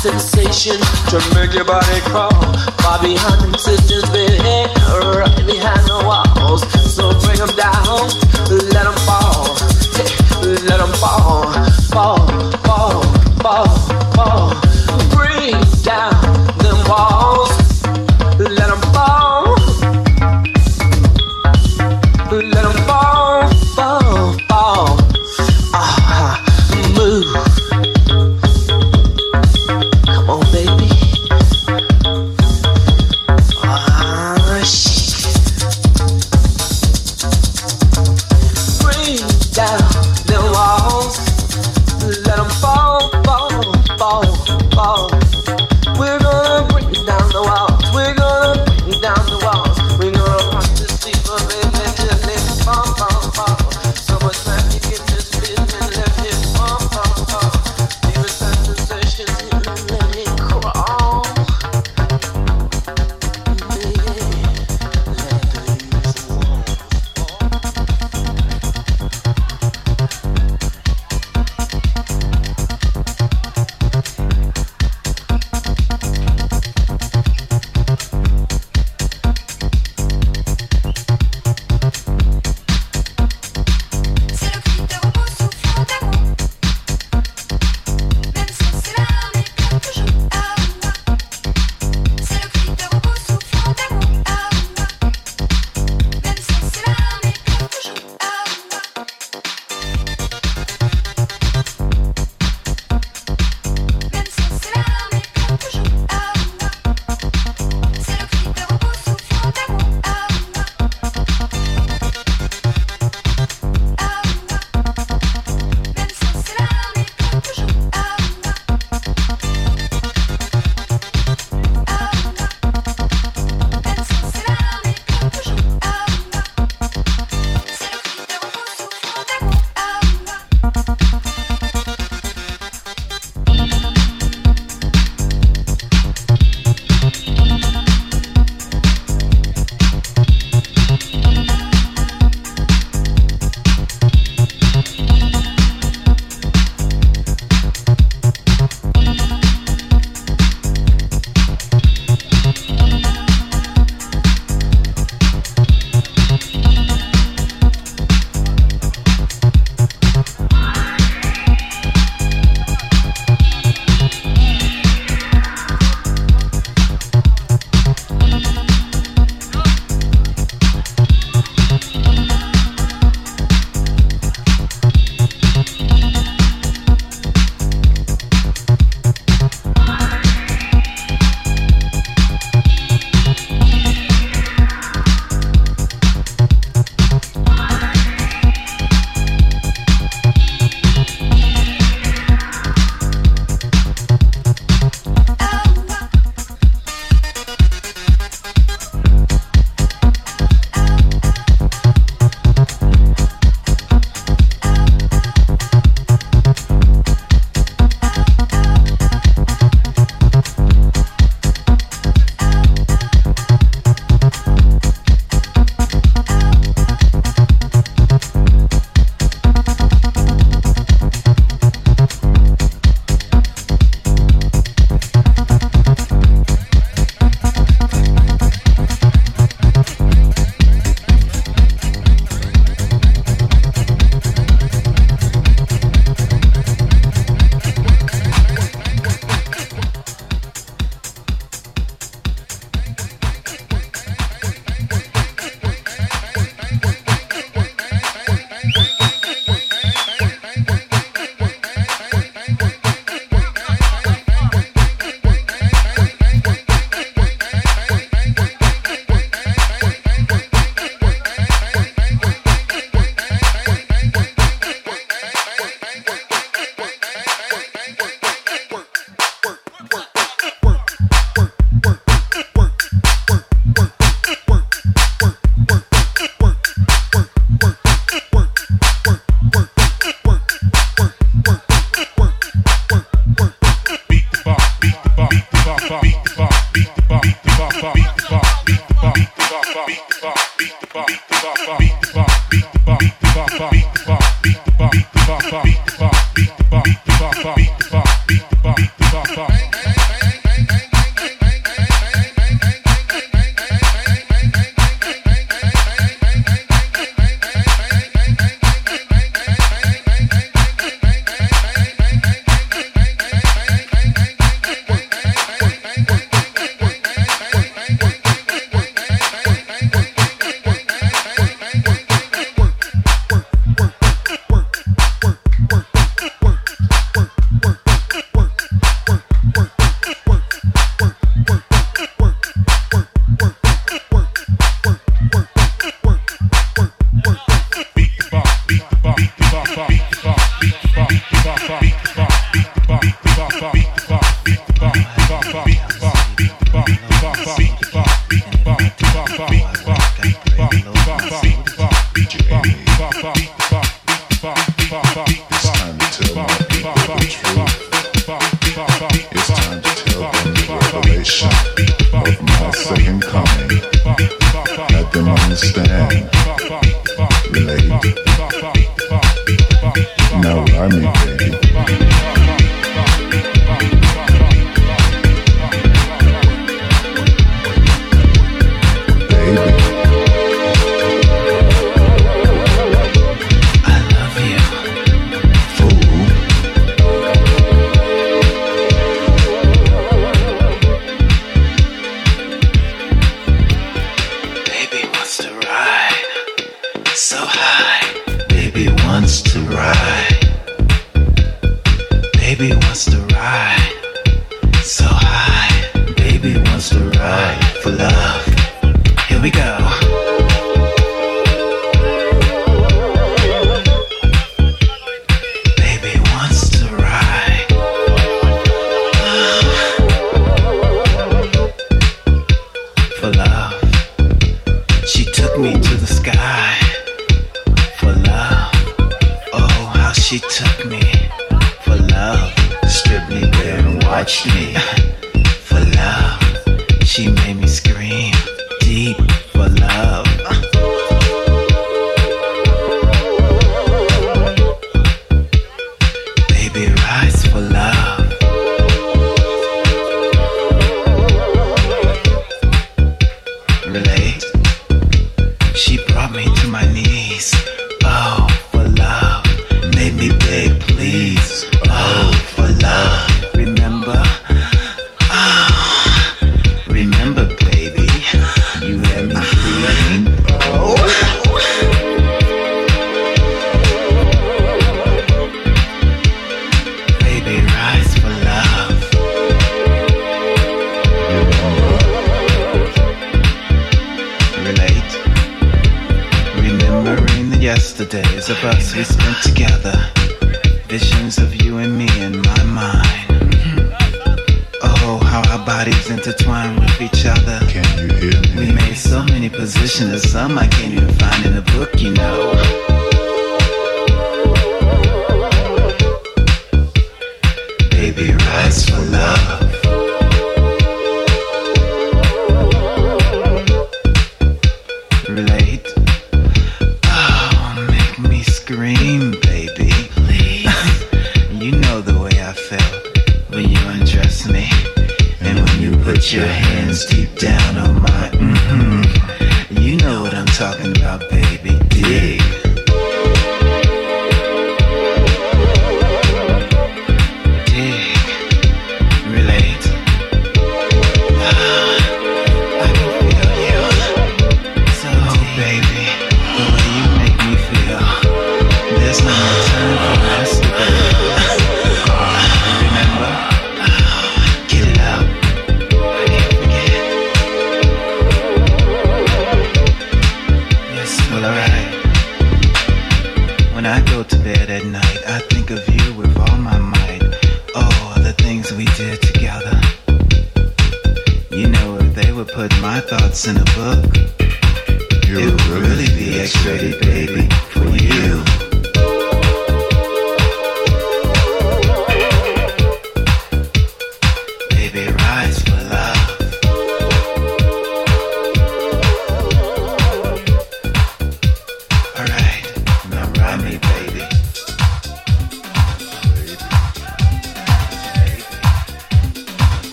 sensation to make your body crawl. Bobby Huntington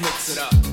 mix it up.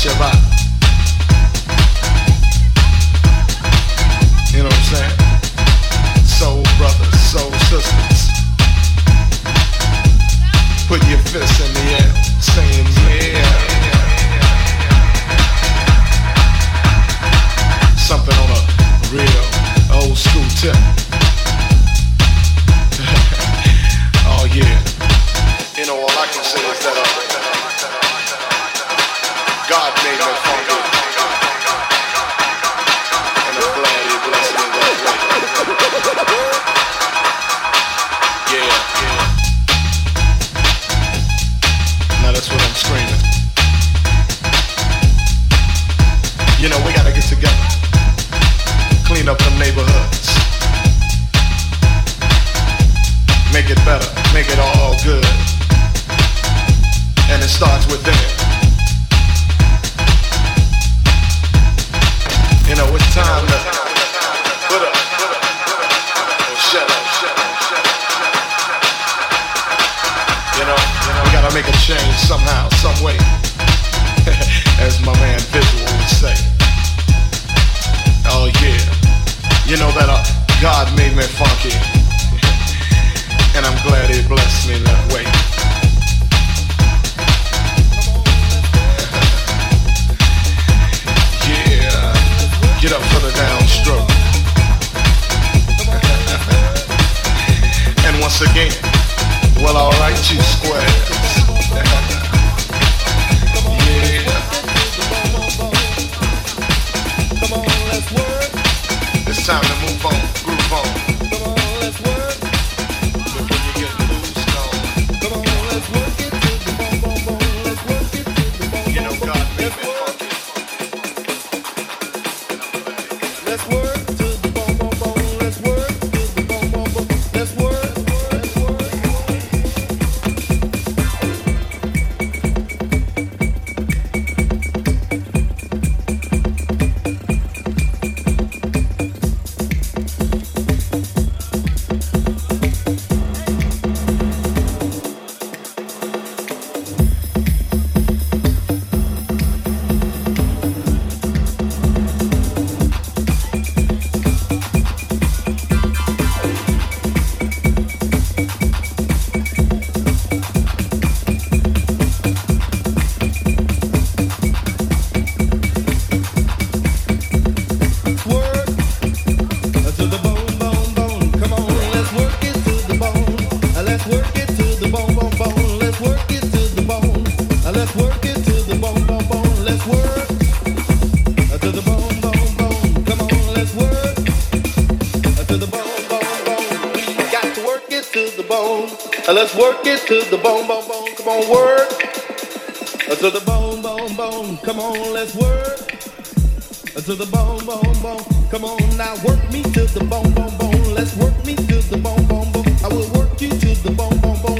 To Come on, let's work. To the bone, bone, bone. Come on now, work me to the bone, bone, bone. Let's work me to the bone, bone, bone. I will work you to the bone, bone, bone.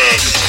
Music.